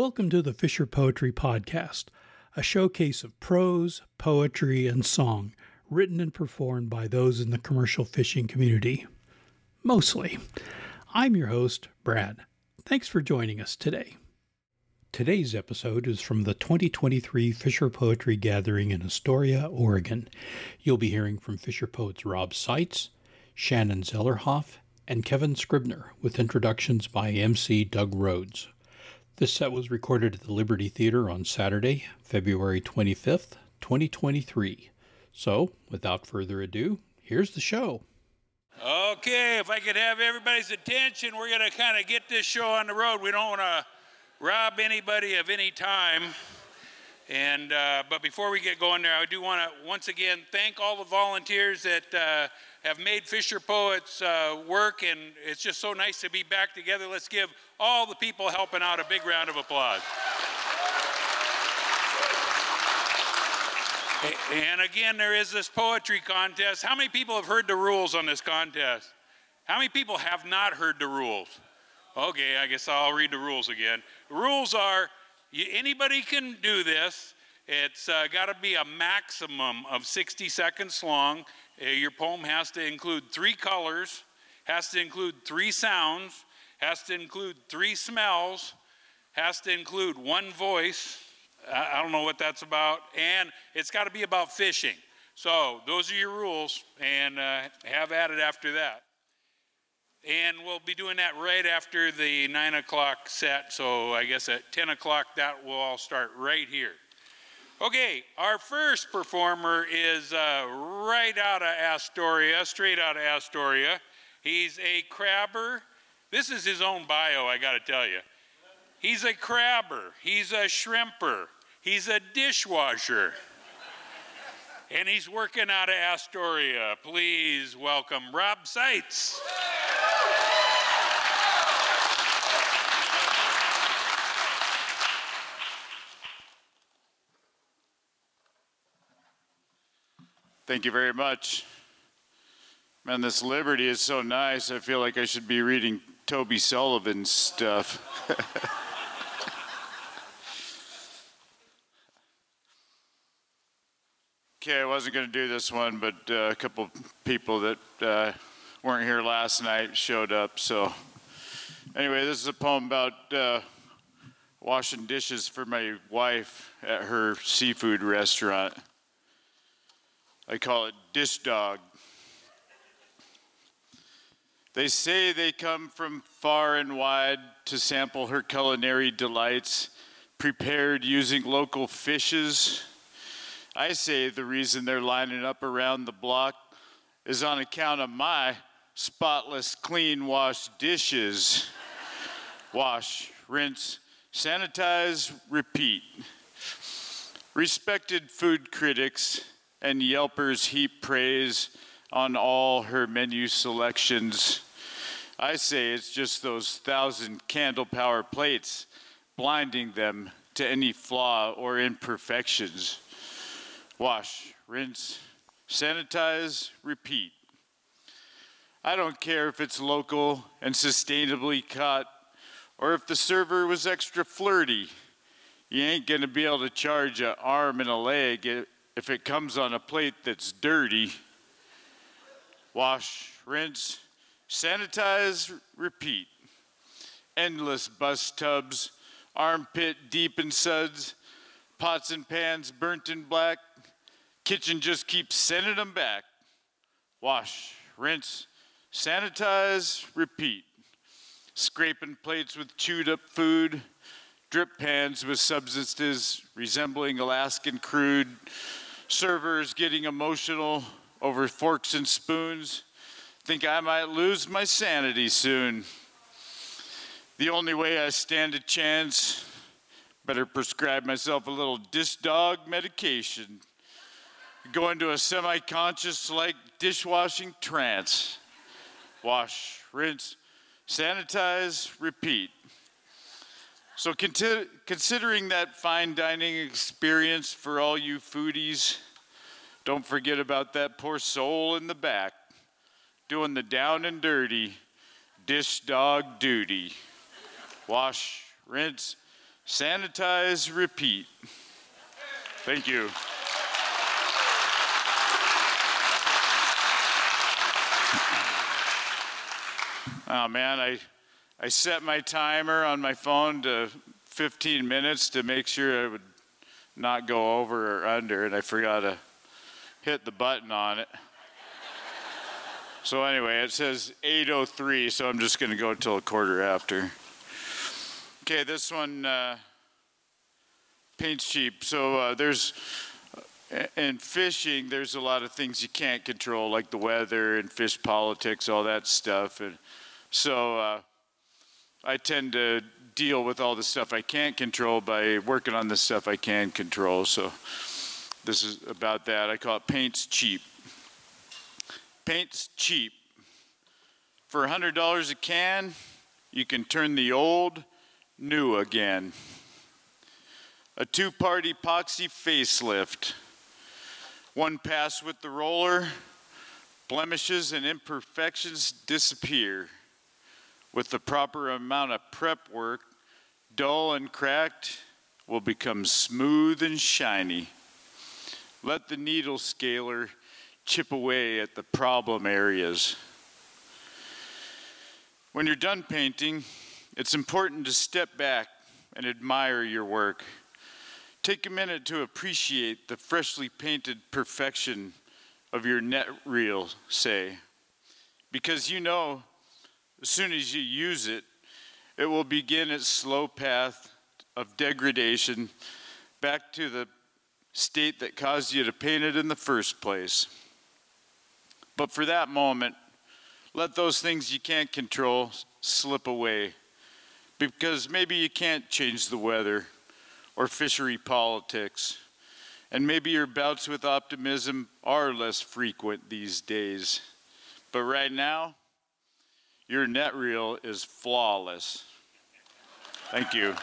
Welcome to the Fisher Poetry Podcast, a showcase of prose, poetry, and song written and performed by those in the commercial fishing community. Mostly. I'm your host, Brad. Thanks for joining us today. Today's episode is from the 2023 Fisher Poetry Gathering in Astoria, Oregon. You'll be hearing from Fisher poets Rob Seitz, Shannon Zellerhoff, and Kevin Scribner, with introductions by MC Doug Rhodes. This set was recorded at the Liberty Theater on Saturday, February 25th, 2023. So, without further ado, here's the show. Okay, if I could have everybody's attention, we're going to kind of get this show on the road. We don't want to rob anybody of any time. And uh, but before we get going there, I do want to once again thank all the volunteers that uh, have made Fisher Poets uh, work, and it's just so nice to be back together. Let's give all the people helping out a big round of applause. And again, there is this poetry contest. How many people have heard the rules on this contest? How many people have not heard the rules? Okay, I guess I'll read the rules again. The rules are you, anybody can do this. It's uh, got to be a maximum of 60 seconds long. Uh, your poem has to include three colors, has to include three sounds, has to include three smells, has to include one voice. I, I don't know what that's about. And it's got to be about fishing. So those are your rules, and uh, have at it after that. And we'll be doing that right after the 9 o'clock set. So I guess at 10 o'clock, that will all start right here. Okay, our first performer is uh, right out of Astoria, straight out of Astoria. He's a crabber. This is his own bio, I got to tell you. He's a crabber, he's a shrimper, he's a dishwasher, and he's working out of Astoria. Please welcome Rob Seitz. Thank you very much. Man, this Liberty is so nice. I feel like I should be reading Toby Sullivan stuff. okay, I wasn't going to do this one, but uh, a couple people that uh, weren't here last night showed up. So, anyway, this is a poem about uh, washing dishes for my wife at her seafood restaurant. I call it Dish Dog. They say they come from far and wide to sample her culinary delights, prepared using local fishes. I say the reason they're lining up around the block is on account of my spotless, clean washed dishes. Wash, rinse, sanitize, repeat. Respected food critics, and Yelpers heap praise on all her menu selections. I say it's just those thousand candle power plates blinding them to any flaw or imperfections. Wash, rinse, sanitize, repeat. I don't care if it's local and sustainably caught or if the server was extra flirty. You ain't gonna be able to charge an arm and a leg if it comes on a plate that's dirty, wash, rinse, sanitize, repeat. Endless bus tubs, armpit deep in suds, pots and pans burnt in black. Kitchen just keeps sending them back. Wash, rinse, sanitize, repeat. Scraping plates with chewed up food, drip pans with substances resembling Alaskan crude, servers getting emotional over forks and spoons. Think I might lose my sanity soon. The only way I stand a chance, better prescribe myself a little dish dog medication. Go into a semi conscious, like dishwashing trance. Wash, rinse, sanitize, repeat. So, considering that fine dining experience for all you foodies, don't forget about that poor soul in the back doing the down and dirty dish dog duty. Wash, rinse, sanitize, repeat. Thank you. Oh man, I, I set my timer on my phone to 15 minutes to make sure I would not go over or under, and I forgot to hit the button on it. So anyway, it says 8:03, so I'm just going to go till a quarter after. Okay, this one uh, paint's cheap. So uh, there's in fishing, there's a lot of things you can't control, like the weather and fish politics, all that stuff, and so uh, I tend to deal with all the stuff I can't control by working on the stuff I can control. So this is about that. I call it paint's cheap. Paint's cheap. For $100 a can, you can turn the old new again. A two part epoxy facelift. One pass with the roller, blemishes and imperfections disappear. With the proper amount of prep work, dull and cracked will become smooth and shiny. Let the needle scaler chip away at the problem areas. When you're done painting, it's important to step back and admire your work. Take a minute to appreciate the freshly painted perfection of your net reel, say, because you know as soon as you use it, it will begin its slow path of degradation back to the state that caused you to paint it in the first place. But for that moment, let those things you can't control slip away. Because maybe you can't change the weather or fishery politics. And maybe your bouts with optimism are less frequent these days. But right now, your net reel is flawless. Thank you.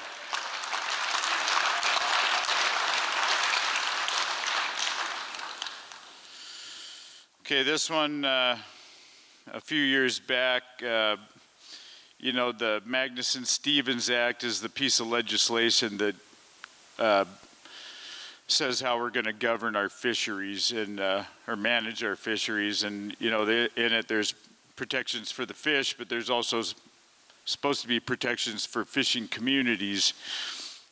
Okay, this one, uh, a few years back, uh, you know, the Magnuson Stevens Act is the piece of legislation that uh, says how we're going to govern our fisheries and uh, or manage our fisheries. And you know, they, in it, there's protections for the fish, but there's also supposed to be protections for fishing communities.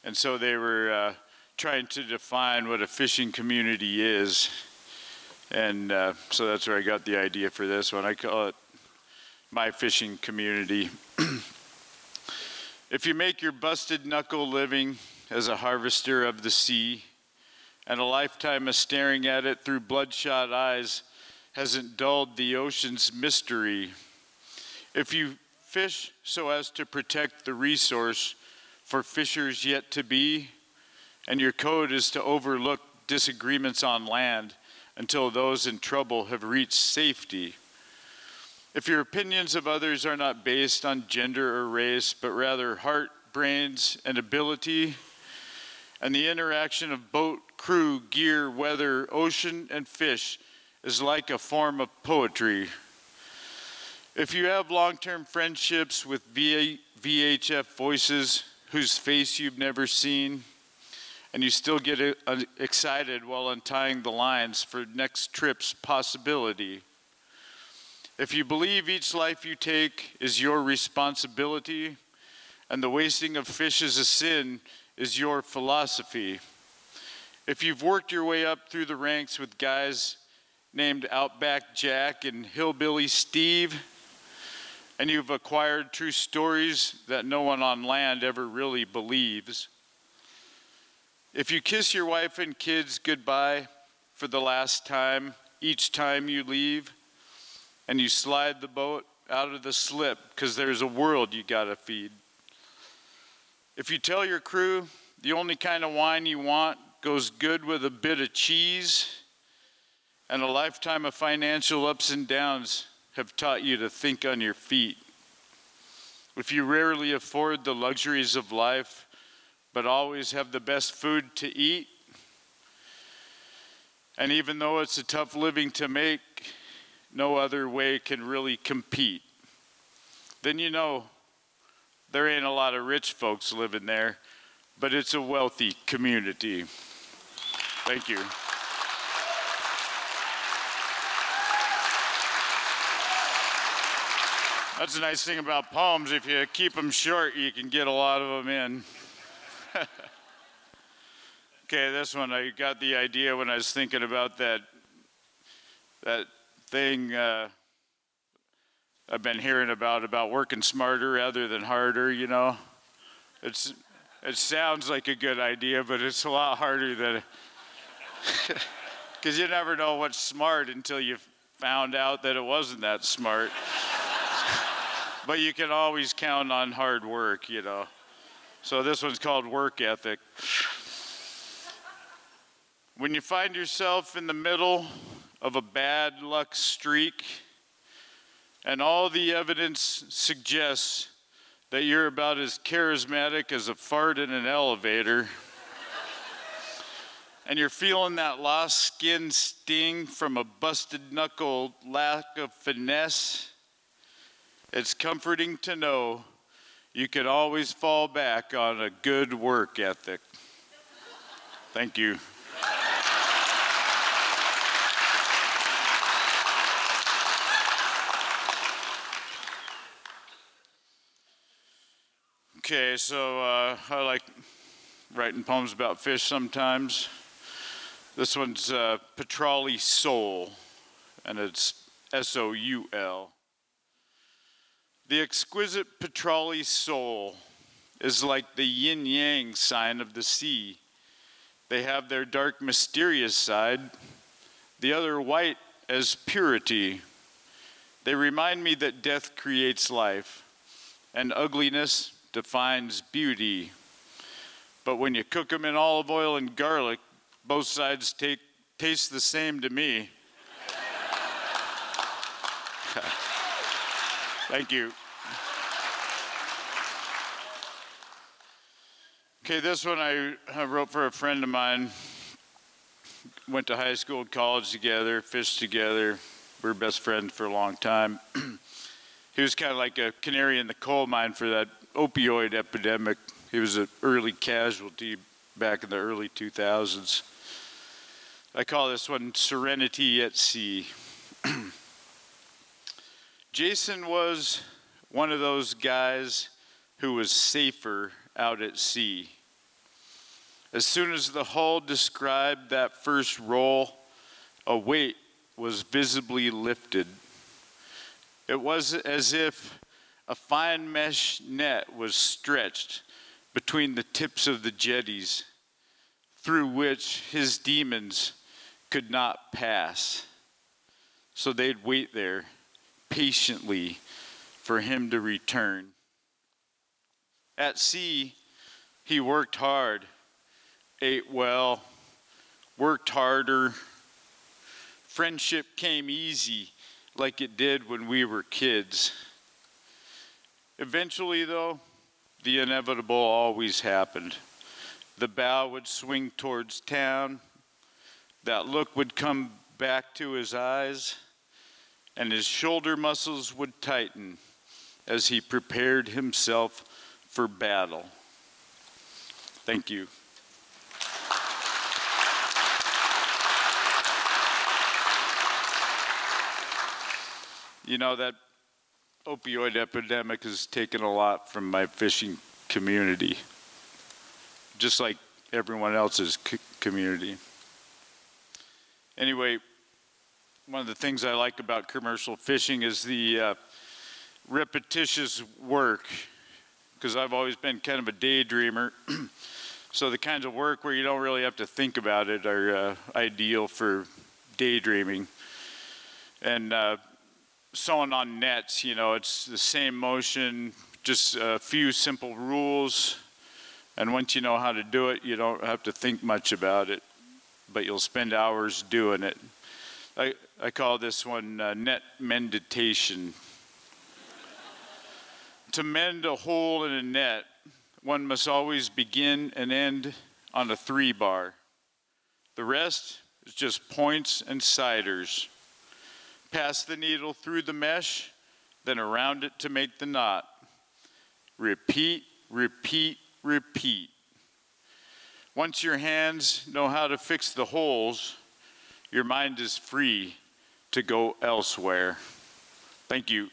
And so they were uh, trying to define what a fishing community is. And uh, so that's where I got the idea for this one. I call it my fishing community. if you make your busted knuckle living as a harvester of the sea, and a lifetime of staring at it through bloodshot eyes, hasn't dulled the ocean's mystery. If you fish so as to protect the resource for fishers yet to be, and your code is to overlook disagreements on land until those in trouble have reached safety. If your opinions of others are not based on gender or race, but rather heart, brains, and ability, and the interaction of boat, crew, gear, weather, ocean, and fish is like a form of poetry. If you have long term friendships with VHF voices whose face you've never seen, and you still get uh, excited while untying the lines for next trip's possibility. If you believe each life you take is your responsibility, and the wasting of fish is a sin is your philosophy. If you've worked your way up through the ranks with guys named Outback Jack and Hillbilly Steve, and you've acquired true stories that no one on land ever really believes. If you kiss your wife and kids goodbye for the last time each time you leave, and you slide the boat out of the slip because there's a world you got to feed. If you tell your crew the only kind of wine you want goes good with a bit of cheese, and a lifetime of financial ups and downs have taught you to think on your feet. If you rarely afford the luxuries of life, but always have the best food to eat, and even though it's a tough living to make, no other way can really compete, then you know there ain't a lot of rich folks living there, but it's a wealthy community. Thank you. That's the nice thing about poems. If you keep them short, you can get a lot of them in. okay, this one I got the idea when I was thinking about that that thing uh, I've been hearing about about working smarter rather than harder. You know, it's it sounds like a good idea, but it's a lot harder than because you never know what's smart until you've found out that it wasn't that smart but you can always count on hard work, you know. So this one's called work ethic. When you find yourself in the middle of a bad luck streak, and all the evidence suggests that you're about as charismatic as a fart in an elevator, and you're feeling that lost skin sting from a busted knuckle lack of finesse it's comforting to know you can always fall back on a good work ethic. Thank you. Okay, so uh, I like writing poems about fish sometimes. This one's uh, Petrale Soul, and it's S O U L. The exquisite Petrale soul is like the yin yang sign of the sea. They have their dark, mysterious side, the other white as purity. They remind me that death creates life and ugliness defines beauty. But when you cook them in olive oil and garlic, both sides take, taste the same to me. Thank you. Okay, this one I, I wrote for a friend of mine. Went to high school, college together, fished together. We were best friends for a long time. he was kind of like a canary in the coal mine for that opioid epidemic. He was an early casualty back in the early 2000s. I call this one Serenity at Sea. Jason was one of those guys who was safer out at sea. As soon as the hull described that first roll, a weight was visibly lifted. It was as if a fine mesh net was stretched between the tips of the jetties through which his demons could not pass. So they'd wait there patiently for him to return. At sea, he worked hard, ate well, worked harder. Friendship came easy like it did when we were kids. Eventually, though, the inevitable always happened. The bow would swing towards town, that look would come back to his eyes, and his shoulder muscles would tighten as he prepared himself for battle. Thank you. You know, that opioid epidemic has taken a lot from my fishing community, just like everyone else's community. Anyway, one of the things I like about commercial fishing is the uh, repetitious work because I've always been kind of a daydreamer. so the kinds of work where you don't really have to think about it are uh, ideal for daydreaming. And uh, sewing on nets, you know, it's the same motion, just a few simple rules. And once you know how to do it, you don't have to think much about it, but you'll spend hours doing it. I, I call this one uh, net meditation to mend a hole in a net, one must always begin and end on a three bar. The rest is just points and siders. Pass the needle through the mesh, then around it to make the knot. repeat, repeat, repeat. Once your hands know how to fix the holes, your mind is free to go elsewhere. Thank you.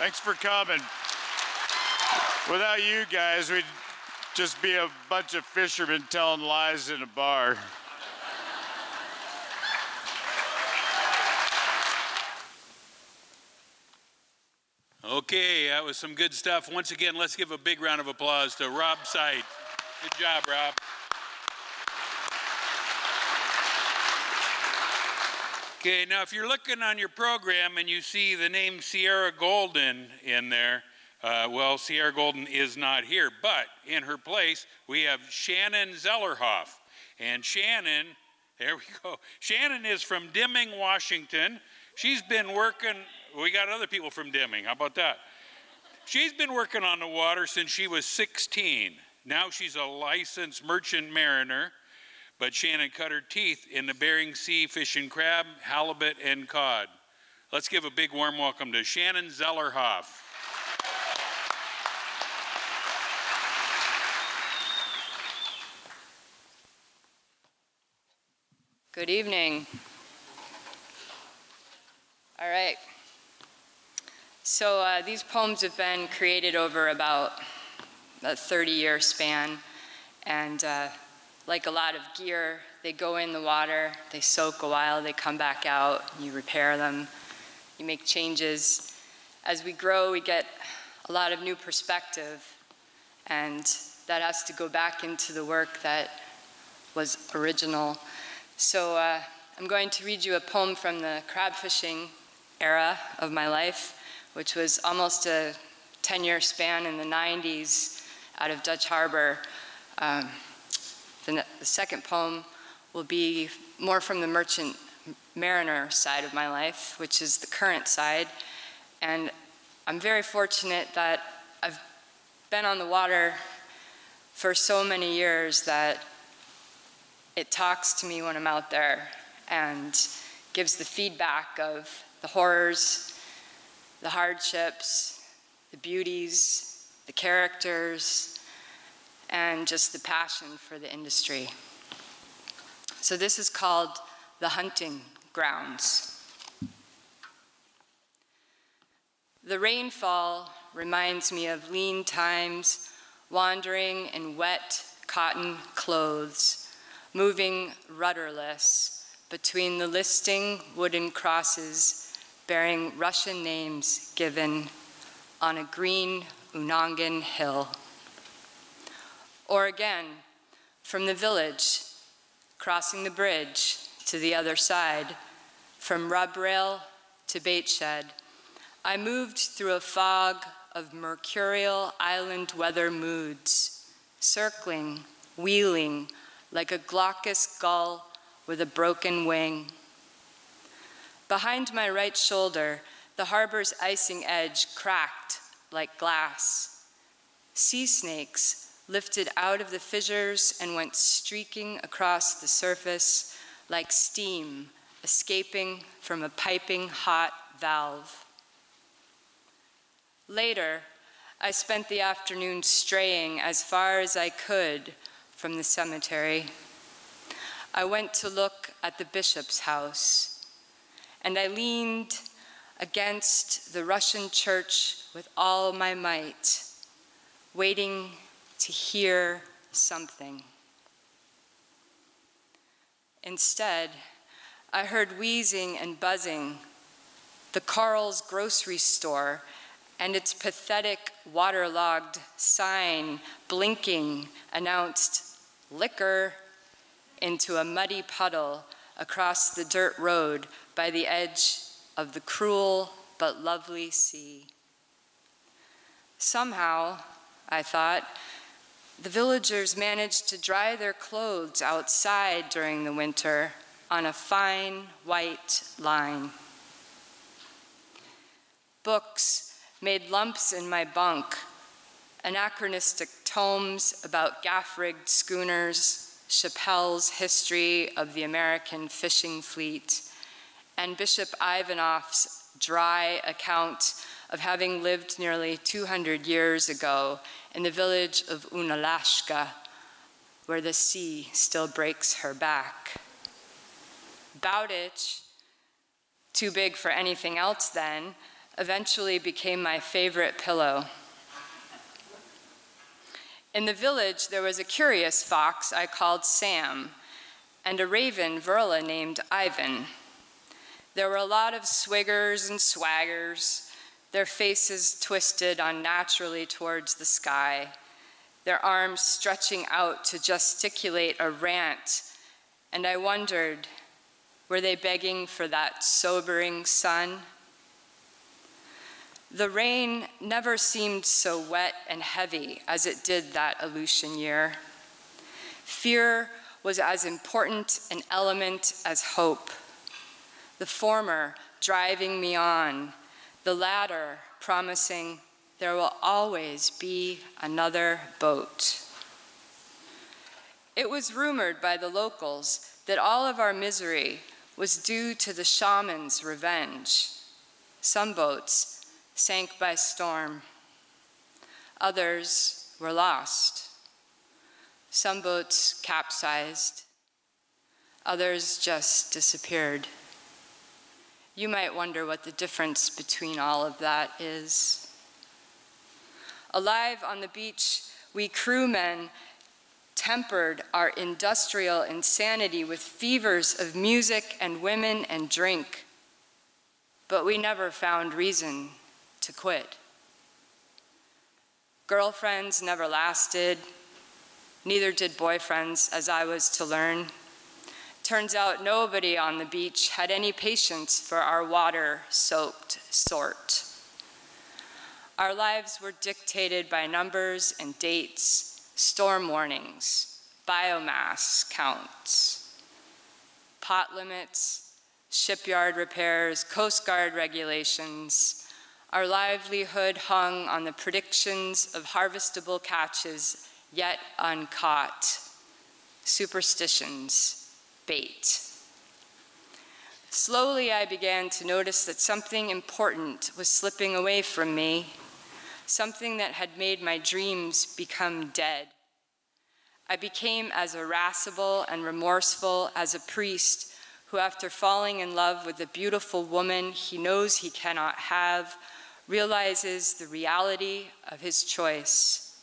Thanks for coming. Without you guys, we'd just be a bunch of fishermen telling lies in a bar. Okay, that was some good stuff. Once again, let's give a big round of applause to Rob Seitz. Good job, Rob. Okay, now if you're looking on your program and you see the name Sierra Golden in there, uh, well, Sierra Golden is not here, but in her place, we have Shannon Zellerhoff. And Shannon, there we go. Shannon is from Deming, Washington. She's been working we got other people from Deming. How about that? She's been working on the water since she was 16. Now she's a licensed merchant mariner, but Shannon cut her teeth in the Bering Sea fishing crab, halibut, and cod. Let's give a big warm welcome to Shannon Zellerhoff. Good evening. All right. So uh, these poems have been created over about a 30 year span. And uh, like a lot of gear, they go in the water, they soak a while, they come back out, you repair them, you make changes. As we grow, we get a lot of new perspective, and that has to go back into the work that was original. So uh, I'm going to read you a poem from the crab fishing era of my life which was almost a 10 year span in the 90s out of Dutch Harbor. Um, the, the, second poem will be more from the merchant mariner side of my life, which is the current side. And I'm very fortunate that I've been on the water for so many years that it talks to me when I'm out there and gives the feedback of the horrors the hardships, the beauties, the characters, and just the passion for the industry. So this is called the hunting grounds. The rainfall reminds me of lean times, wandering in wet cotton clothes, moving rudderless between the listing wooden crosses bearing Russian names given on a green Unangan hill. Or again, from the village, crossing the bridge to the other side, from rub rail to bait shed, I moved through a fog of mercurial island weather moods, circling, wheeling like a glaucous gull with a broken wing. Behind my right shoulder, the harbor's icing edge cracked like glass. Sea snakes lifted out of the fissures and went streaking across the surface like steam escaping from a piping hot valve. Later, I spent the afternoon straying as far as I could from the cemetery. I went to look at the bishop's house and I leaned against the Russian church with all my might, waiting to hear something. Instead, I heard wheezing and buzzing, the Carl's grocery store and its pathetic waterlogged sign blinking announced liquor into a muddy puddle across the dirt road by the edge of the cruel but lovely sea. Somehow, I thought, the villagers managed to dry their clothes outside during the winter on a fine white line. Books made lumps in my bunk, anachronistic tomes about gaff rigged schooners Chapelle's History of the American Fishing Fleet, and Bishop Ivanov's dry account of having lived nearly 200 years ago in the village of Unalashka, where the sea still breaks her back. Bowditch, too big for anything else then, eventually became my favorite pillow. In the village, there was a curious fox I called Sam, and a raven, Verla, named Ivan. There were a lot of swiggers and swaggers, their faces twisted unnaturally towards the sky, their arms stretching out to gesticulate a rant, and I wondered, were they begging for that sobering sun? The rain never seemed so wet and heavy as it did that Aleutian year. Fear was as important an element as hope. The former driving me on, the latter promising there will always be another boat. It was rumored by the locals that all of our misery was due to the shaman's revenge. Some boats sank by storm. Others were lost. Some boats capsized. Others just disappeared. You might wonder what the difference between all of that is. Alive on the beach, we crewmen tempered our industrial insanity with fevers of music and women and drink, but we never found reason to quit. Girlfriends never lasted, neither did boyfriends, as I was to learn. Turns out nobody on the beach had any patience for our water soaked sort. Our lives were dictated by numbers and dates, storm warnings, biomass counts, pot limits, shipyard repairs, Coast Guard regulations, our livelihood hung on the predictions of harvestable catches yet uncaught. Superstitions, Slowly, I began to notice that something important was slipping away from me, something that had made my dreams become dead. I became as irascible and remorseful as a priest who, after falling in love with a beautiful woman he knows he cannot have, realizes the reality of his choice.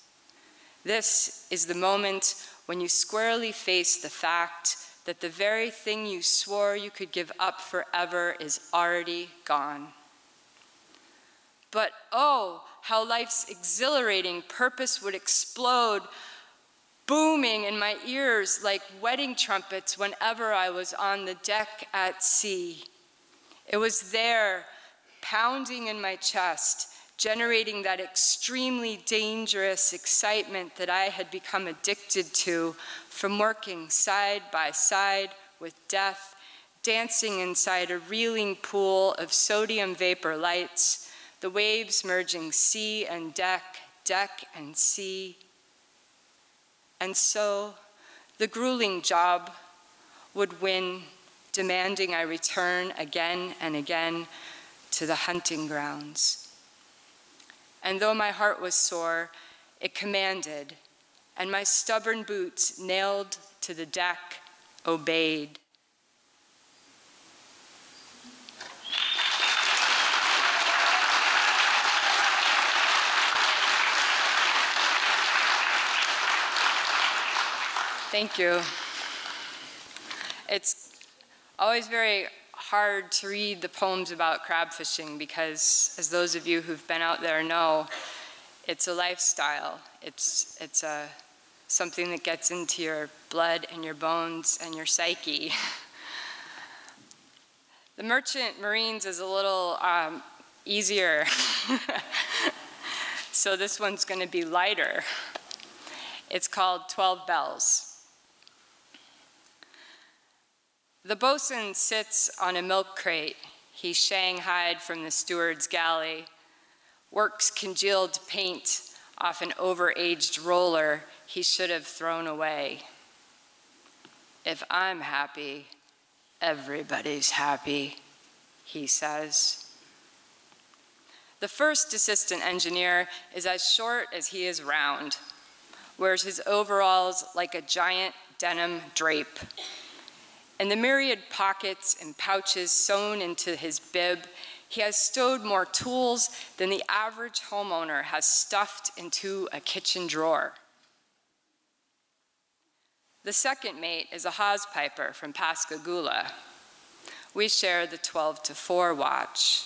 This is the moment when you squarely face the fact that the very thing you swore you could give up forever is already gone. But oh, how life's exhilarating purpose would explode, booming in my ears like wedding trumpets whenever I was on the deck at sea. It was there pounding in my chest, generating that extremely dangerous excitement that I had become addicted to from working side by side with death, dancing inside a reeling pool of sodium vapor lights, the waves merging sea and deck, deck and sea. And so the grueling job would win, demanding I return again and again to the hunting grounds. And though my heart was sore, it commanded, and my stubborn boots, nailed to the deck, obeyed. Thank you. It's always very hard to read the poems about crab fishing because, as those of you who've been out there know, it's a lifestyle. It's, it's a, something that gets into your blood and your bones and your psyche. the Merchant Marines is a little um, easier. so this one's going to be lighter. It's called 12 Bells. The bosun sits on a milk crate he shanghaied from the steward's galley, works congealed paint off an overaged roller he should have thrown away. If I'm happy, everybody's happy, he says. The first assistant engineer is as short as he is round, wears his overalls like a giant denim drape. In the myriad pockets and pouches sewn into his bib, he has stowed more tools than the average homeowner has stuffed into a kitchen drawer. The second mate is a hawsepiper from Pascagoula. We share the 12 to 4 watch.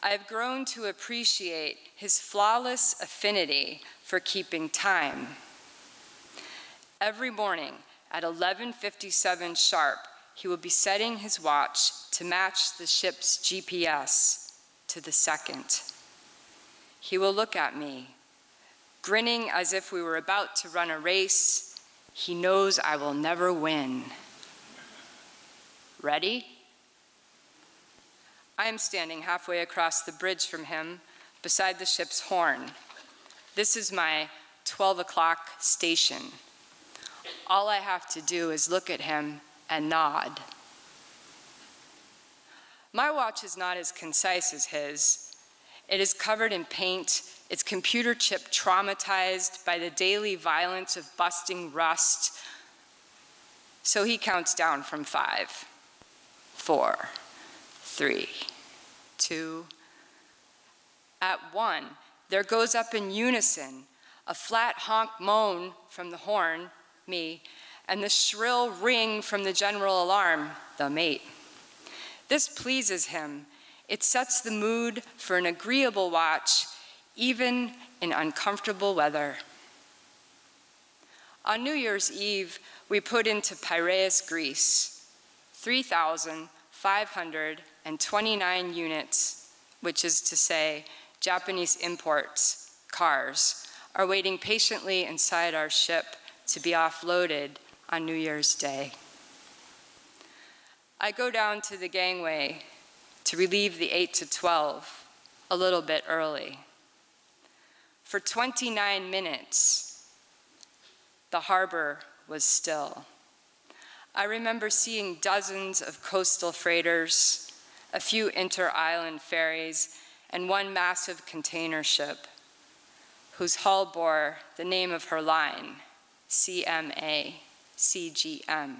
I have grown to appreciate his flawless affinity for keeping time. Every morning at 11:57 sharp, he will be setting his watch to match the ship's GPS to the second. He will look at me, grinning as if we were about to run a race he knows I will never win. Ready? I am standing halfway across the bridge from him, beside the ship's horn. This is my 12 o'clock station. All I have to do is look at him and nod. My watch is not as concise as his. It is covered in paint its computer chip traumatized by the daily violence of busting rust. So he counts down from five, four, three, two. At one, there goes up in unison a flat honk moan from the horn, me, and the shrill ring from the general alarm, the mate. This pleases him. It sets the mood for an agreeable watch even in uncomfortable weather. On New Year's Eve, we put into Piraeus, Greece, 3,529 units, which is to say, Japanese imports, cars, are waiting patiently inside our ship to be offloaded on New Year's Day. I go down to the gangway to relieve the 8 to 12 a little bit early. For 29 minutes, the harbor was still. I remember seeing dozens of coastal freighters, a few inter island ferries, and one massive container ship whose hull bore the name of her line, CMA, CGM.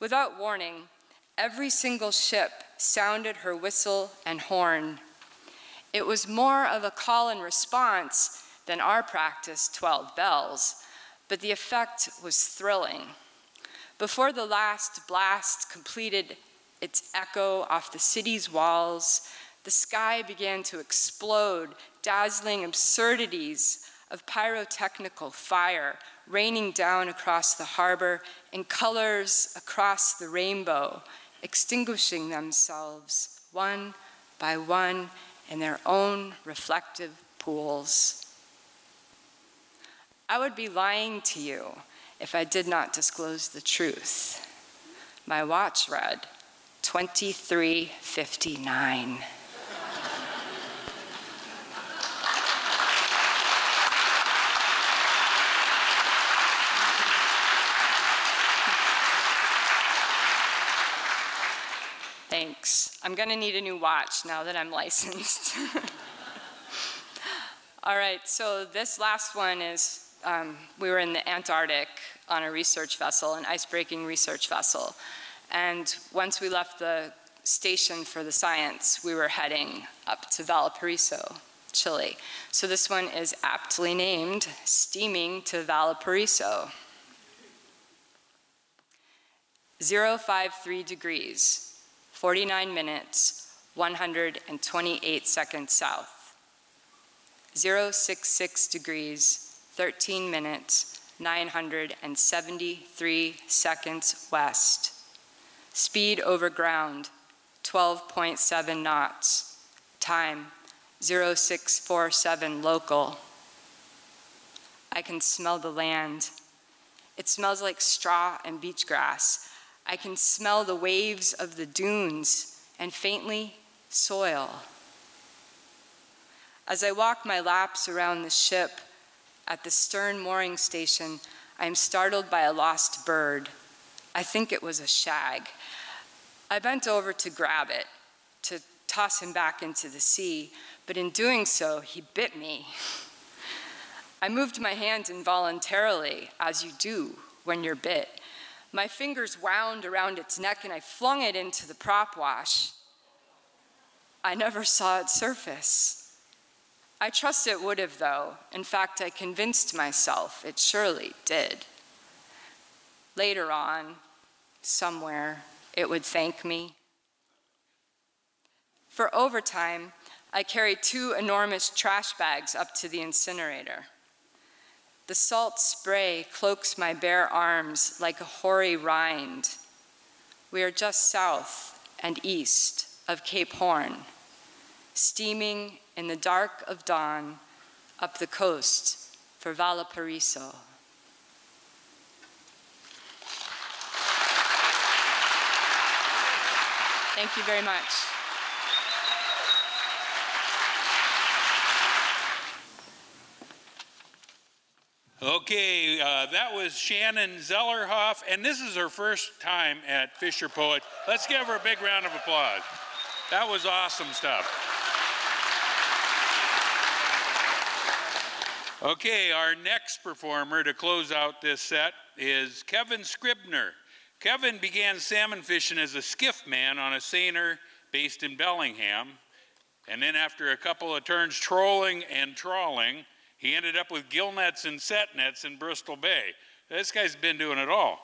Without warning, every single ship sounded her whistle and horn it was more of a call and response than our practice 12 bells, but the effect was thrilling. Before the last blast completed its echo off the city's walls, the sky began to explode, dazzling absurdities of pyrotechnical fire raining down across the harbor in colors across the rainbow, extinguishing themselves one by one in their own reflective pools. I would be lying to you if I did not disclose the truth. My watch read 2359. Thanks. I'm going to need a new watch now that I'm licensed. All right, so this last one is um, we were in the Antarctic on a research vessel, an ice-breaking research vessel. And once we left the station for the science, we were heading up to Valparaiso, Chile. So this one is aptly named Steaming to Valparaiso. 053 degrees, 49 minutes, 128 seconds south. 066 degrees, 13 minutes, 973 seconds west. Speed over ground, 12.7 knots. Time, 0647 local. I can smell the land. It smells like straw and beach grass. I can smell the waves of the dunes and faintly soil. As I walk my laps around the ship at the stern mooring station, I am startled by a lost bird. I think it was a shag. I bent over to grab it, to toss him back into the sea, but in doing so, he bit me. I moved my hand involuntarily, as you do when you're bit. My fingers wound around its neck and I flung it into the prop wash. I never saw it surface. I trust it would have, though. In fact, I convinced myself it surely did. Later on, somewhere, it would thank me. For overtime, I carried two enormous trash bags up to the incinerator. The salt spray cloaks my bare arms like a hoary rind. We are just south and east of Cape Horn, steaming in the dark of dawn up the coast for Valparaiso. Thank you very much. Okay, uh, that was Shannon Zellerhoff, and this is her first time at Fisher Poet. Let's give her a big round of applause. That was awesome stuff. Okay, our next performer to close out this set is Kevin Scribner. Kevin began salmon fishing as a skiff man on a seiner based in Bellingham, and then after a couple of turns trolling and trawling, he ended up with gill nets and set nets in Bristol Bay. This guy's been doing it all,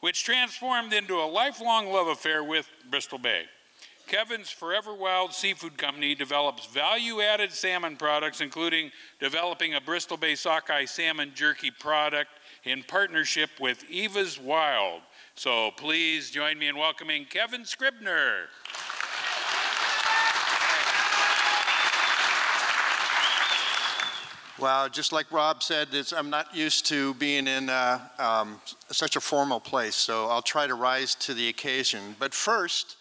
which transformed into a lifelong love affair with Bristol Bay. Kevin's Forever Wild Seafood Company develops value added salmon products, including developing a Bristol Bay sockeye salmon jerky product in partnership with Eva's Wild. So please join me in welcoming Kevin Scribner. Wow, just like Rob said, I'm not used to being in uh, um, such a formal place, so I'll try to rise to the occasion. But first,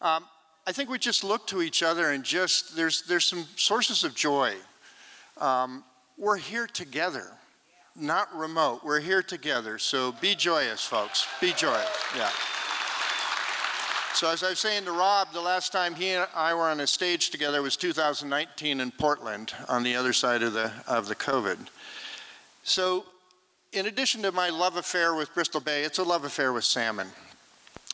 um, I think we just look to each other and just, there's, there's some sources of joy. Um, we're here together, not remote. We're here together, so be joyous, folks. Be joyous, yeah. So as I was saying to Rob, the last time he and I were on a stage together was 2019 in Portland on the other side of the, of the COVID. So in addition to my love affair with Bristol Bay, it's a love affair with salmon.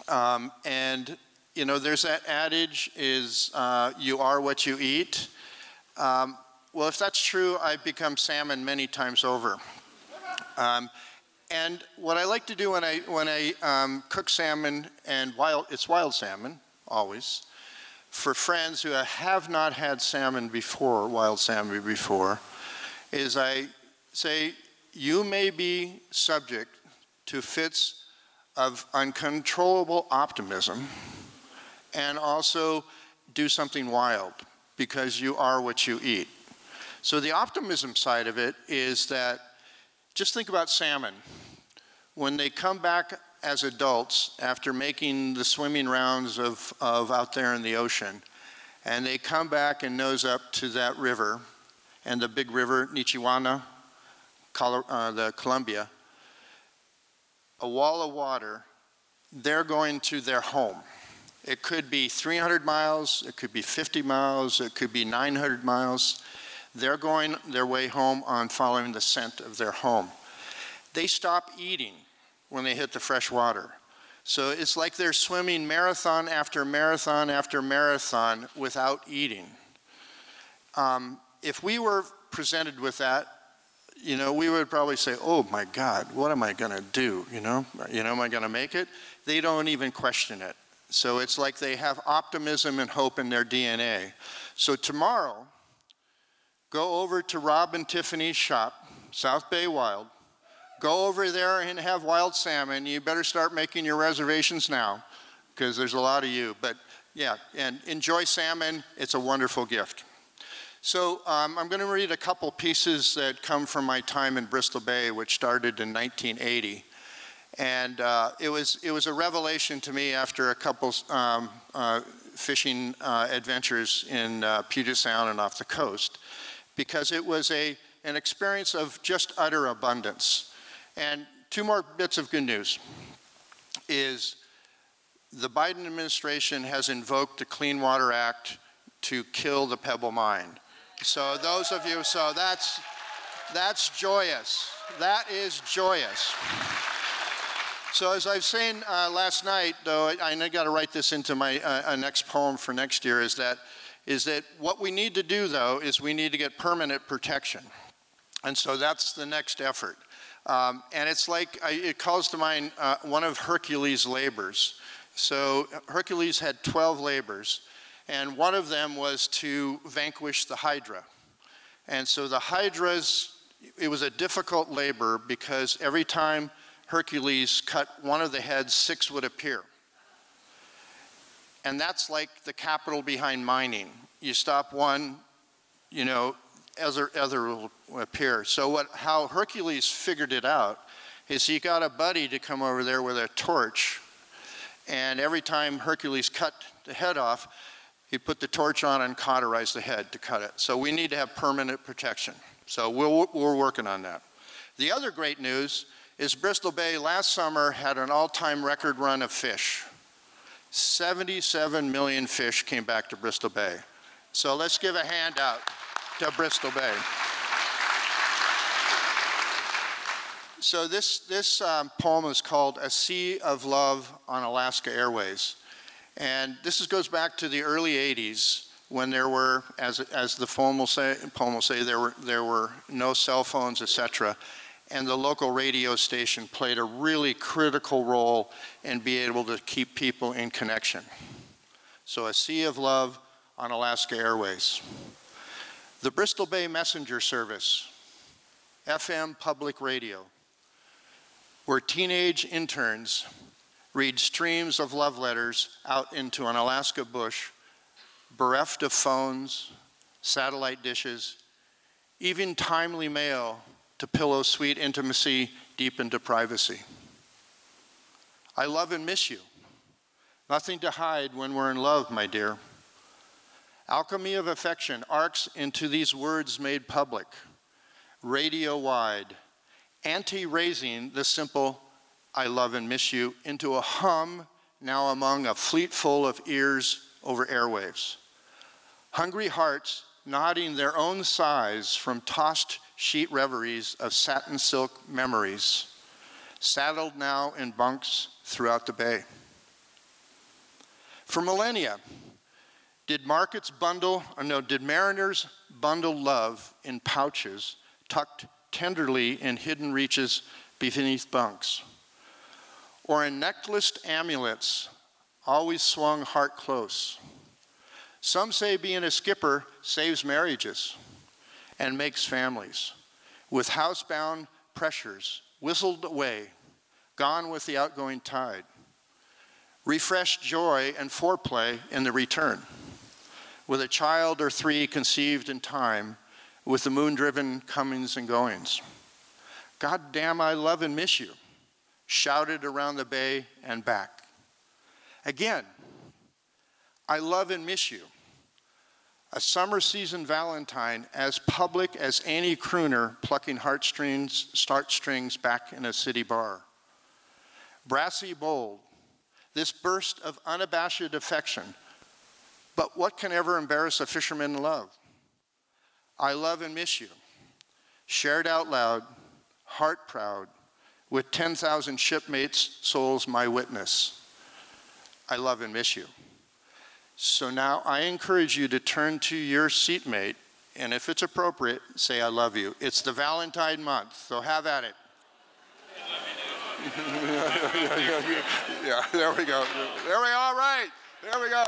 Um, and you know, there's that adage is uh, you are what you eat. Um, well, if that's true, I've become salmon many times over. Um, and what I like to do when I, when I um, cook salmon, and wild, it's wild salmon, always, for friends who have not had salmon before, wild salmon before, is I say, you may be subject to fits of uncontrollable optimism and also do something wild because you are what you eat. So the optimism side of it is that just think about salmon. When they come back as adults after making the swimming rounds of, of out there in the ocean, and they come back and nose up to that river, and the big river, Nichiwana, uh, the Columbia, a wall of water, they're going to their home. It could be 300 miles, it could be 50 miles, it could be 900 miles. They're going their way home on following the scent of their home. They stop eating when they hit the fresh water. So it's like they're swimming marathon after marathon after marathon without eating. Um, if we were presented with that, you know, we would probably say, "Oh my God, what am I going to do?" You know, you know, am I going to make it? They don't even question it. So it's like they have optimism and hope in their DNA. So tomorrow, go over to Rob and Tiffany's shop, South Bay Wild. Go over there and have wild salmon. You better start making your reservations now because there's a lot of you. But yeah, and enjoy salmon. It's a wonderful gift. So um, I'm going to read a couple pieces that come from my time in Bristol Bay, which started in 1980. And uh, it, was, it was a revelation to me after a couple um, uh, fishing uh, adventures in uh, Puget Sound and off the coast because it was a, an experience of just utter abundance. And two more bits of good news is the Biden administration has invoked the Clean Water Act to kill the pebble mine. So those of you, so that's, that's joyous. That is joyous. So as I've seen uh, last night, though, I, I got to write this into my uh, next poem for next year, is that, is that what we need to do, though, is we need to get permanent protection. And so that's the next effort. Um, and it's like, I, it calls to mind uh, one of Hercules' labors. So Hercules had 12 labors, and one of them was to vanquish the Hydra. And so the Hydras, it was a difficult labor because every time Hercules cut one of the heads, six would appear. And that's like the capital behind mining. You stop one, you know, other, other will appear. So what, how Hercules figured it out is he got a buddy to come over there with a torch, and every time Hercules cut the head off, he put the torch on and cauterized the head to cut it. So we need to have permanent protection. So we'll, we're working on that. The other great news is Bristol Bay last summer had an all-time record run of fish. 77 million fish came back to Bristol Bay. So let's give a hand out to Bristol Bay. So this, this um, poem is called A Sea of Love on Alaska Airways. And this is, goes back to the early 80s when there were, as, as the poem will say, poem will say there, were, there were no cell phones, etc. And the local radio station played a really critical role in being able to keep people in connection. So a sea of love on Alaska Airways. The Bristol Bay Messenger Service, FM public radio, where teenage interns read streams of love letters out into an Alaska bush, bereft of phones, satellite dishes, even timely mail to pillow sweet intimacy deep into privacy. I love and miss you. Nothing to hide when we're in love, my dear. Alchemy of affection arcs into these words made public, radio wide, anti raising the simple I love and miss you into a hum now among a fleet full of ears over airwaves. Hungry hearts nodding their own sighs from tossed sheet reveries of satin silk memories, saddled now in bunks throughout the bay. For millennia, did markets bundle, or no, did mariners bundle love in pouches tucked tenderly in hidden reaches beneath bunks? Or in necklaced amulets always swung heart close? Some say being a skipper saves marriages and makes families, with housebound pressures whistled away, gone with the outgoing tide. Refreshed joy and foreplay in the return with a child or three conceived in time, with the moon driven comings and goings. God damn, I love and miss you, shouted around the bay and back. Again, I love and miss you. A summer season Valentine as public as any crooner plucking heartstrings, start strings back in a city bar. Brassy bold, this burst of unabashed affection but what can ever embarrass a fisherman in love? I love and miss you. Shared out loud, heart proud, with 10,000 shipmates, souls my witness. I love and miss you. So now I encourage you to turn to your seatmate, and if it's appropriate, say, I love you. It's the Valentine month, so have at it. yeah, there we go. There we go. All right. There we go.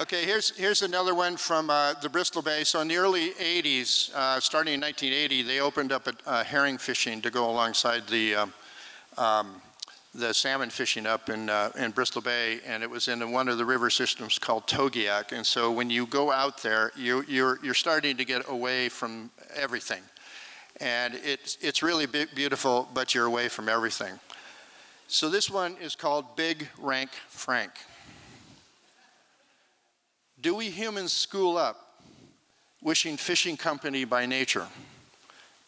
Okay, here's, here's another one from uh, the Bristol Bay. So in the early 80s, uh, starting in 1980, they opened up a, a herring fishing to go alongside the, um, the salmon fishing up in, uh, in Bristol Bay, and it was in one of the river systems called Togiak. And so when you go out there, you, you're, you're starting to get away from everything. And it's, it's really beautiful, but you're away from everything. So this one is called Big Rank Frank. Do we humans school up, wishing fishing company by nature?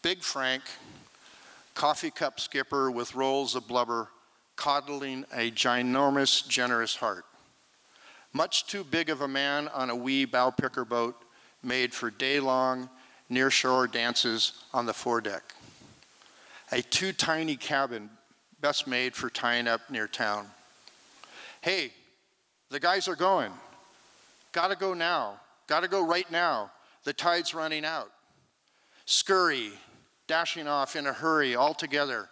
Big Frank, coffee cup skipper with rolls of blubber, coddling a ginormous, generous heart. Much too big of a man on a wee bow picker boat made for day-long nearshore dances on the foredeck. A too tiny cabin best made for tying up near town. Hey, the guys are going. Gotta go now. Gotta go right now. The tide's running out. Scurry, dashing off in a hurry all together.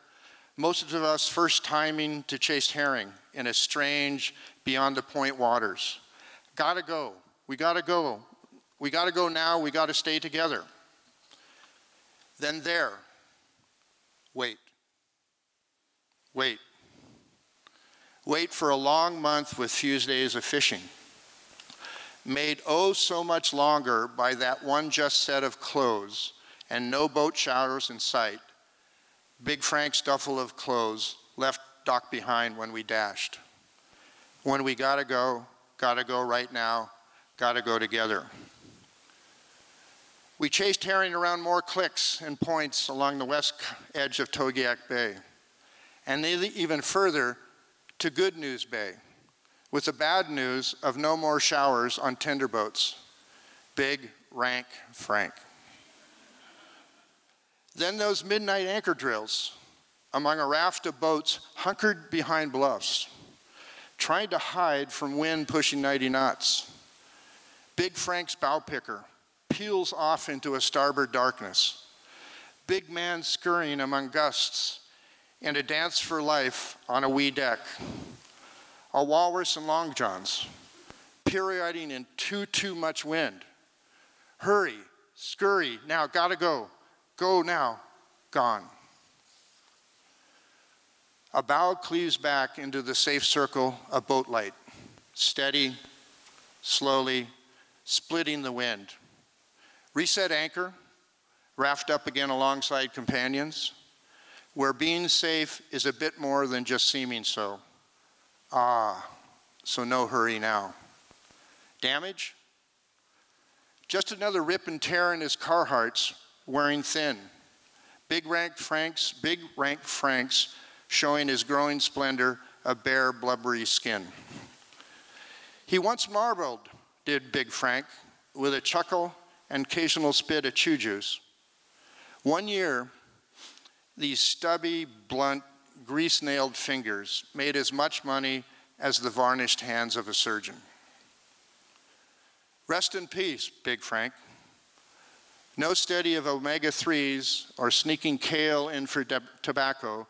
Most of us first timing to chase herring in a strange, beyond the point waters. Gotta go. We gotta go. We gotta go now. We gotta stay together. Then there, wait. Wait. Wait for a long month with few days of fishing. Made oh so much longer by that one just set of clothes and no boat showers in sight. Big Frank's duffel of clothes left Doc behind when we dashed. When we gotta go, gotta go right now, gotta go together. We chased herring around more clicks and points along the west edge of Togiak Bay, and even further to Goodnews Bay, with the bad news of no more showers on tender boats. Big, rank Frank. Then those midnight anchor drills among a raft of boats hunkered behind bluffs, trying to hide from wind pushing 90 knots. Big Frank's bow picker peels off into a starboard darkness. Big man scurrying among gusts and a dance for life on a wee deck. A walrus and long johns, perioding in too, too much wind. Hurry, scurry, now gotta go. Go now, gone. A bow cleaves back into the safe circle of boat light, steady, slowly, splitting the wind. Reset anchor, raft up again alongside companions, where being safe is a bit more than just seeming so. Ah, so no hurry now. Damage? Just another rip and tear in his Carhartts wearing thin. Big rank Franks, big rank Franks showing his growing splendor of bare, blubbery skin. He once marveled, did Big Frank, with a chuckle and occasional spit of chew juice. One year, these stubby, blunt, grease nailed fingers made as much money as the varnished hands of a surgeon. Rest in peace, Big Frank. No study of omega 3s or sneaking kale in for tobacco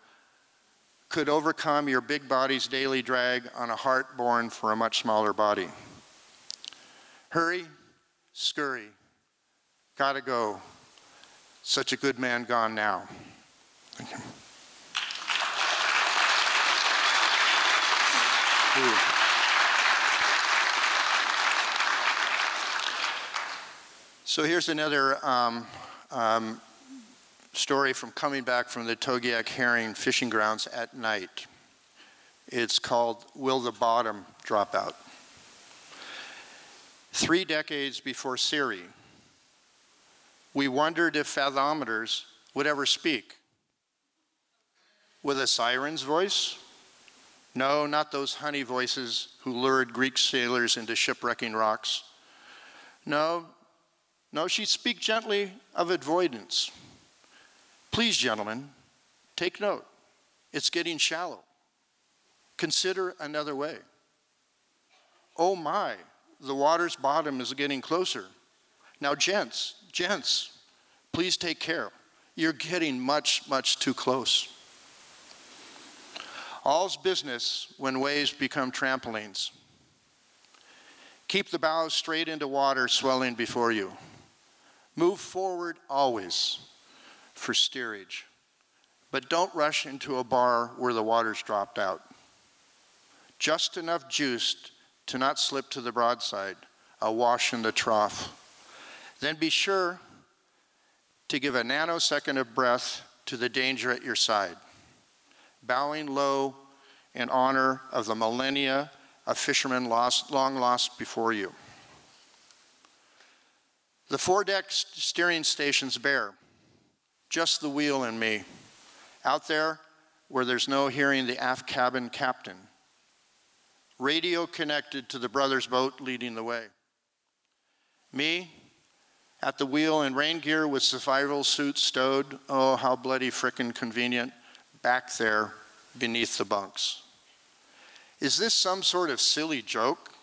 could overcome your big body's daily drag on a heart born for a much smaller body. Hurry, scurry, gotta go. Such a good man gone now. Thank you. Ooh. So here's another um, um, story from coming back from the Togiak Herring fishing grounds at night. It's called Will the Bottom Drop Out? Three decades before Siri, we wondered if fathometers would ever speak. With a siren's voice? No, not those honey voices who lured Greek sailors into shipwrecking rocks. No, no, she speak gently of avoidance. Please, gentlemen, take note. It's getting shallow. Consider another way. Oh my, the water's bottom is getting closer. Now, gents, gents, please take care. You're getting much, much too close. All's business when waves become trampolines. Keep the bows straight into water swelling before you. Move forward always for steerage, but don't rush into a bar where the water's dropped out. Just enough juice to not slip to the broadside, awash in the trough. Then be sure to give a nanosecond of breath to the danger at your side, bowing low in honor of the millennia of fishermen lost, long lost before you. The four-deck steering station's bare, just the wheel and me. Out there, where there's no hearing the aft cabin captain. Radio connected to the brothers' boat leading the way. Me, at the wheel in rain gear with survival suits stowed, oh, how bloody frickin' convenient, back there beneath the bunks. Is this some sort of silly joke?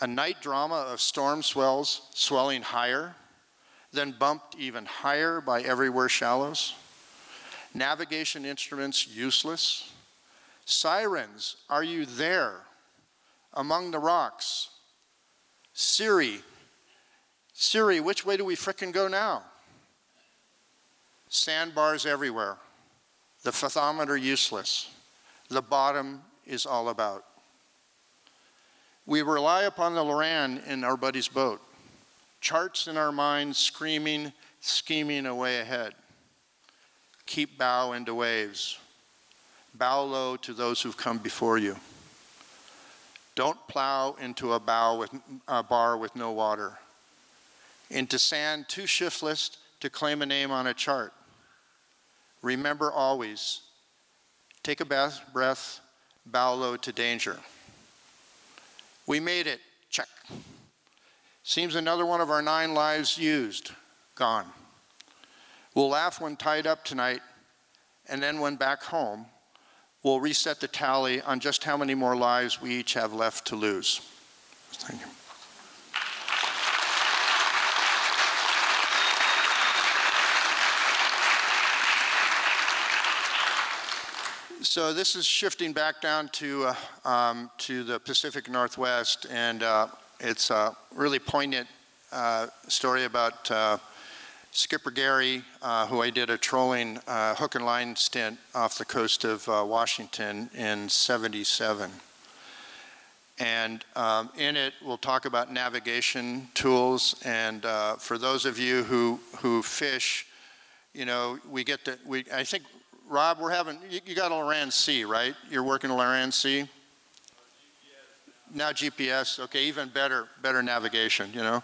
A night drama of storm swells swelling higher, then bumped even higher by everywhere shallows? Navigation instruments useless? Sirens, are you there? Among the rocks? Siri, Siri, which way do we frickin' go now? Sandbars everywhere. The fathometer useless. The bottom is all about. We rely upon the Loran in our buddy's boat. Charts in our minds screaming, scheming away ahead. Keep bow into waves. Bow low to those who've come before you. Don't plow into a, bow with, a bar with no water. Into sand too shiftless to claim a name on a chart. Remember always, take a breath, bow low to danger. We made it, check. Seems another one of our nine lives used, gone. We'll laugh when tied up tonight, and then when back home, we'll reset the tally on just how many more lives we each have left to lose. Thank you. So this is shifting back down to, uh, um, to the Pacific Northwest, and uh, it's a really poignant uh, story about uh, Skipper Gary, uh, who I did a trolling uh, hook and line stint off the coast of Washington in 77. And um, in it, we'll talk about navigation tools. And for those of you who, who fish, you know, we get the, we, I think Rob, we're having, you, you got a Loran C, right? You're working a Loran C? Now GPS, okay, even better, better navigation, you know.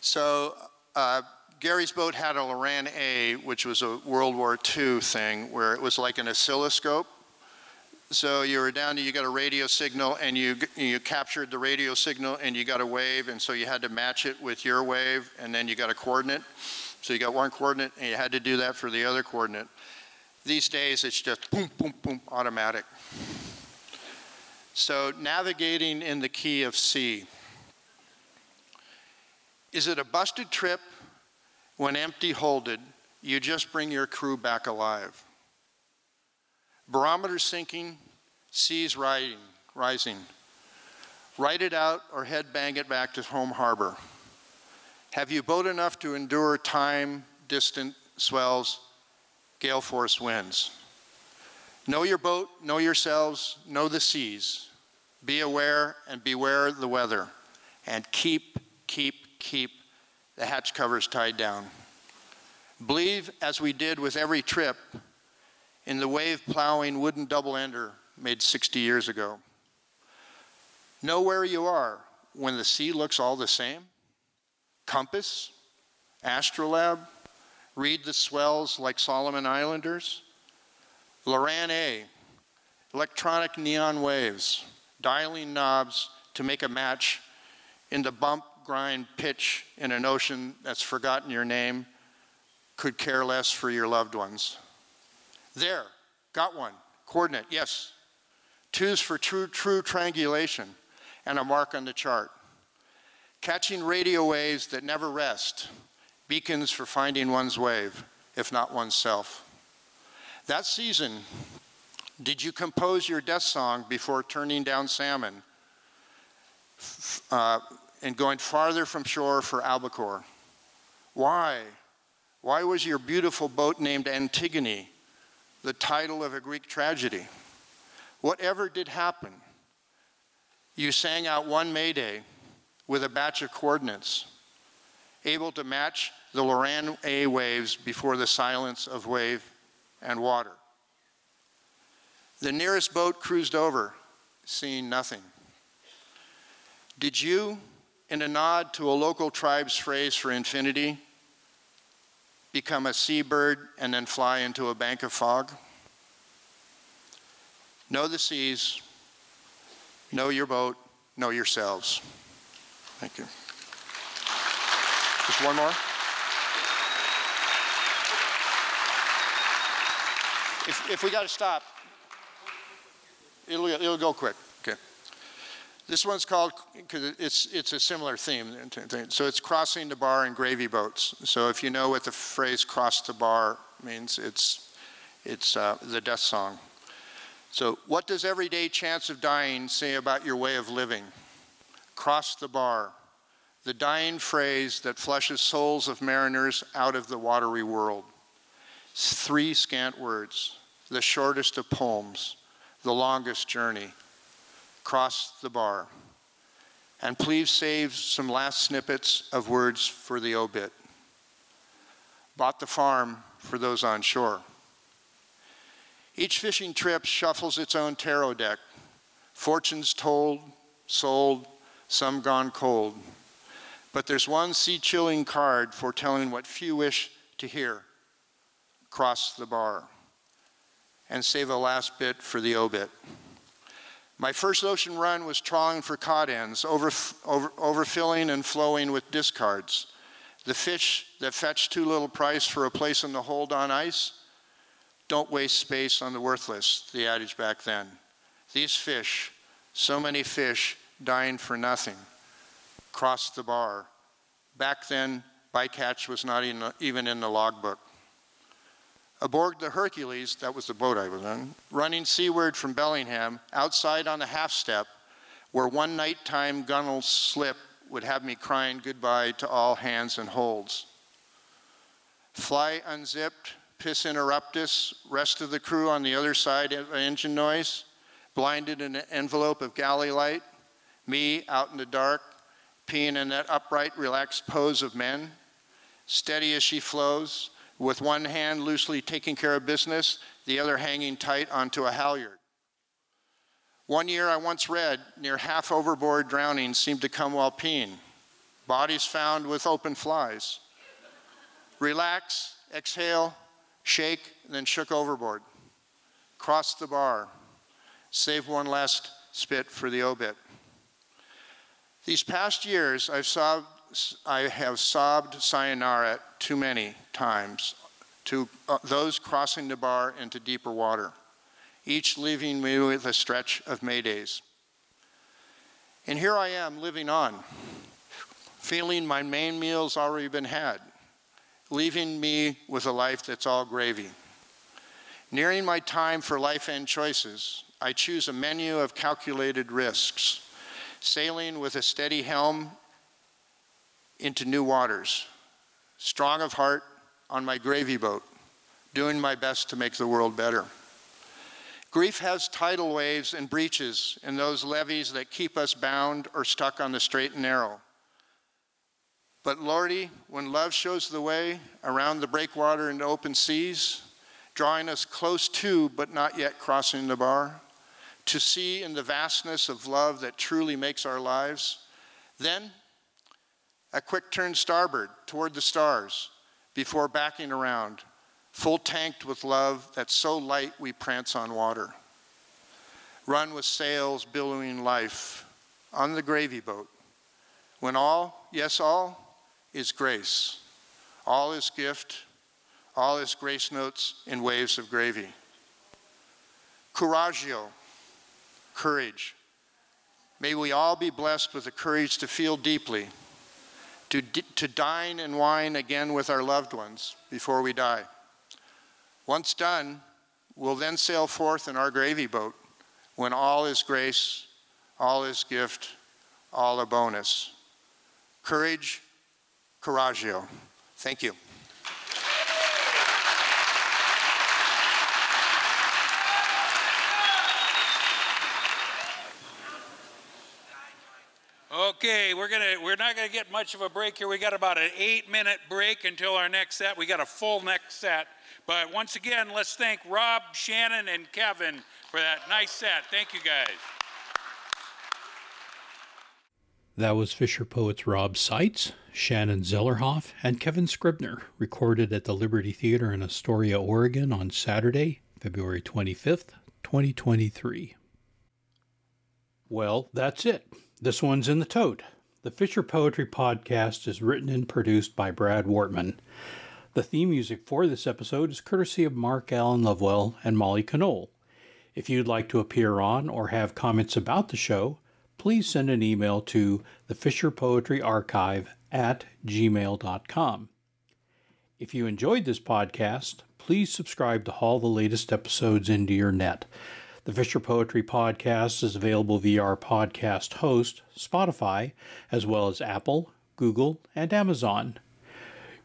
So uh, Gary's boat had a Loran A, which was a World War II thing, where it was like an oscilloscope. So you were down, there, you got a radio signal, and you you captured the radio signal, and you got a wave, and so you had to match it with your wave, and then you got a coordinate. So you got one coordinate, and you had to do that for the other coordinate. These days, it's just boom, boom, boom, automatic. So, navigating in the key of C. Is it a busted trip when empty holded, you just bring your crew back alive? Barometer sinking, seas rising, rising. Write it out or head bang it back to home harbor. Have you boat enough to endure time, distant swells, gale force winds. Know your boat, know yourselves, know the seas. Be aware and beware the weather. And keep, keep, keep the hatch covers tied down. Believe, as we did with every trip, in the wave plowing wooden double ender made 60 years ago. Know where you are when the sea looks all the same. Compass, astrolabe, read the swells like Solomon Islanders. Loran A, electronic neon waves, dialing knobs to make a match in the bump, grind, pitch in an ocean that's forgotten your name, could care less for your loved ones. There, got one. Coordinate, yes. Two's for true, true triangulation and a mark on the chart. Catching radio waves that never rest beacons for finding one's wave, if not oneself. That season, did you compose your death song before turning down salmon uh, and going farther from shore for albacore? Why? Why was your beautiful boat named Antigone, the title of a Greek tragedy? Whatever did happen, you sang out one Mayday with a batch of coordinates, able to match the Loran A waves before the silence of wave and water. The nearest boat cruised over, seeing nothing. Did you, in a nod to a local tribe's phrase for infinity, become a seabird and then fly into a bank of fog? know the seas, know your boat, know yourselves. Thank you. Just one more. If, if we got to stop, it'll, it'll go quick. Okay. This one's called, because it's, it's a similar theme. So it's crossing the bar in gravy boats. So if you know what the phrase cross the bar means, it's, it's uh, the death song. So, what does everyday chance of dying say about your way of living? Cross the bar, the dying phrase that flushes souls of mariners out of the watery world. Three scant words, the shortest of poems, the longest journey. Cross the bar. And please save some last snippets of words for the obit. Bought the farm for those on shore. Each fishing trip shuffles its own tarot deck. Fortunes told, sold, some gone cold. But there's one sea chilling card foretelling what few wish to hear cross the bar. And save a last bit for the obit. My first ocean run was trawling for cod ends, over, over, overfilling and flowing with discards. The fish that fetch too little price for a place in the hold on ice don't waste space on the worthless, the adage back then. These fish, so many fish dying for nothing, crossed the bar. Back then, bycatch was not even in the logbook. Aboard the Hercules, that was the boat I was on, running seaward from Bellingham, outside on the half step, where one nighttime gunnel slip would have me crying goodbye to all hands and holds. Fly unzipped, Piss interruptus, rest of the crew on the other side of engine noise, blinded in an envelope of galley light, me out in the dark, peeing in that upright, relaxed pose of men, steady as she flows, with one hand loosely taking care of business, the other hanging tight onto a halyard. One year I once read, near half overboard drowning seemed to come while peeing. Bodies found with open flies. Relax, exhale, shake, then shook overboard. Crossed the bar, Save one last spit for the obit. These past years, I've sobbed, I have sobbed sayonara too many times to uh, those crossing the bar into deeper water, each leaving me with a stretch of Maydays. And here I am living on, feeling my main meal's already been had, leaving me with a life that's all gravy. Nearing my time for life end choices, I choose a menu of calculated risks, sailing with a steady helm into new waters, strong of heart on my gravy boat, doing my best to make the world better. Grief has tidal waves and breaches in those levees that keep us bound or stuck on the straight and narrow. But Lordy, when love shows the way around the breakwater and open seas, drawing us close to but not yet crossing the bar, to see in the vastness of love that truly makes our lives, then a quick turn starboard toward the stars before backing around, full tanked with love that's so light we prance on water. Run with sails billowing life on the gravy boat. When all, yes, all, is grace. All is gift, all is grace notes in waves of gravy. Coraggio, courage. May we all be blessed with the courage to feel deeply, to, to dine and wine again with our loved ones before we die. Once done, we'll then sail forth in our gravy boat when all is grace, all is gift, all a bonus. Courage, Coraggio. Thank you. Okay, we're gonna we're not gonna get much of a break here. We got about an eight minute break until our next set. We got a full next set. But once again, let's thank Rob, Shannon, and Kevin for that nice set. Thank you guys. That was Fisher Poets Rob Seitz, Shannon Zellerhoff, and Kevin Scribner, recorded at the Liberty Theatre in Astoria, Oregon on Saturday, February 25th, 2023. Well, that's it. This one's in the tote. The Fisher Poetry Podcast is written and produced by Brad Wortman. The theme music for this episode is courtesy of Mark Alan Lovewell and Molly Knoll. If you'd like to appear on or have comments about the show, please send an email to the Fisher Poetry Archive at gmail.com. If you enjoyed this podcast, please subscribe to haul the latest episodes into your net. The Fisher Poetry Podcast is available via our podcast host, Spotify, as well as Apple, Google, and Amazon.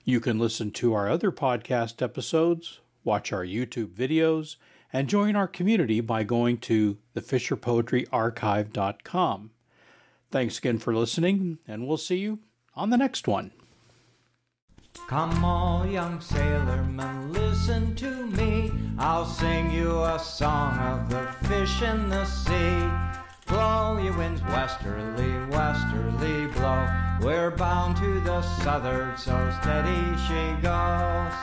You can listen to our other podcast episodes, watch our YouTube videos, and join our community by going to thefisherpoetryarchive.com. Thanks again for listening, and we'll see you on the next one. Come all young sailormen, listen to me. I'll sing you a song of the fish in the sea. Blow ye winds westerly, westerly blow. We're bound to the southward, so steady she goes.